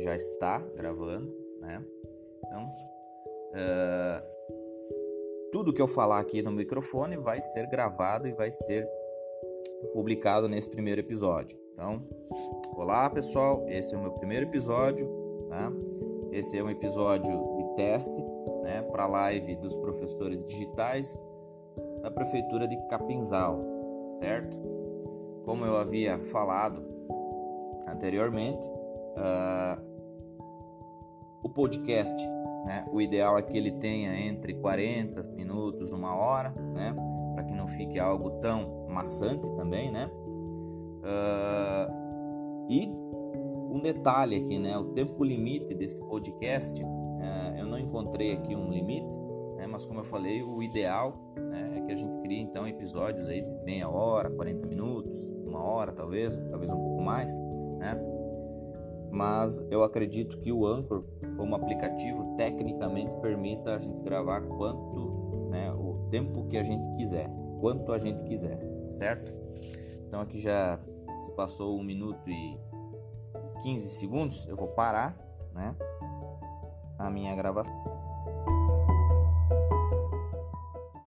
já está gravando, né? Então, uh, tudo que eu falar aqui no microfone vai ser gravado e vai ser publicado nesse primeiro episódio. Então, olá pessoal, esse é o meu primeiro episódio, tá? Esse é um episódio de teste, né, para a live dos professores digitais da prefeitura de Capinzal, certo? Como eu havia falado anteriormente, uh, o podcast, né, o ideal é que ele tenha entre 40 minutos, uma hora, né, para que não fique algo tão maçante também, né? Uh, e um detalhe aqui, né? O tempo limite desse podcast, uh, eu não encontrei aqui um limite, né? Mas como eu falei, o ideal né, é que a gente crie então episódios aí de meia hora, 40 minutos, uma hora talvez, talvez um pouco mais, né? Mas eu acredito que o Anchor, como aplicativo, tecnicamente permita a gente gravar quanto, né, o tempo que a gente quiser, quanto a gente quiser, certo? Então aqui já se passou um minuto e 15 segundos, eu vou parar, né? A minha gravação.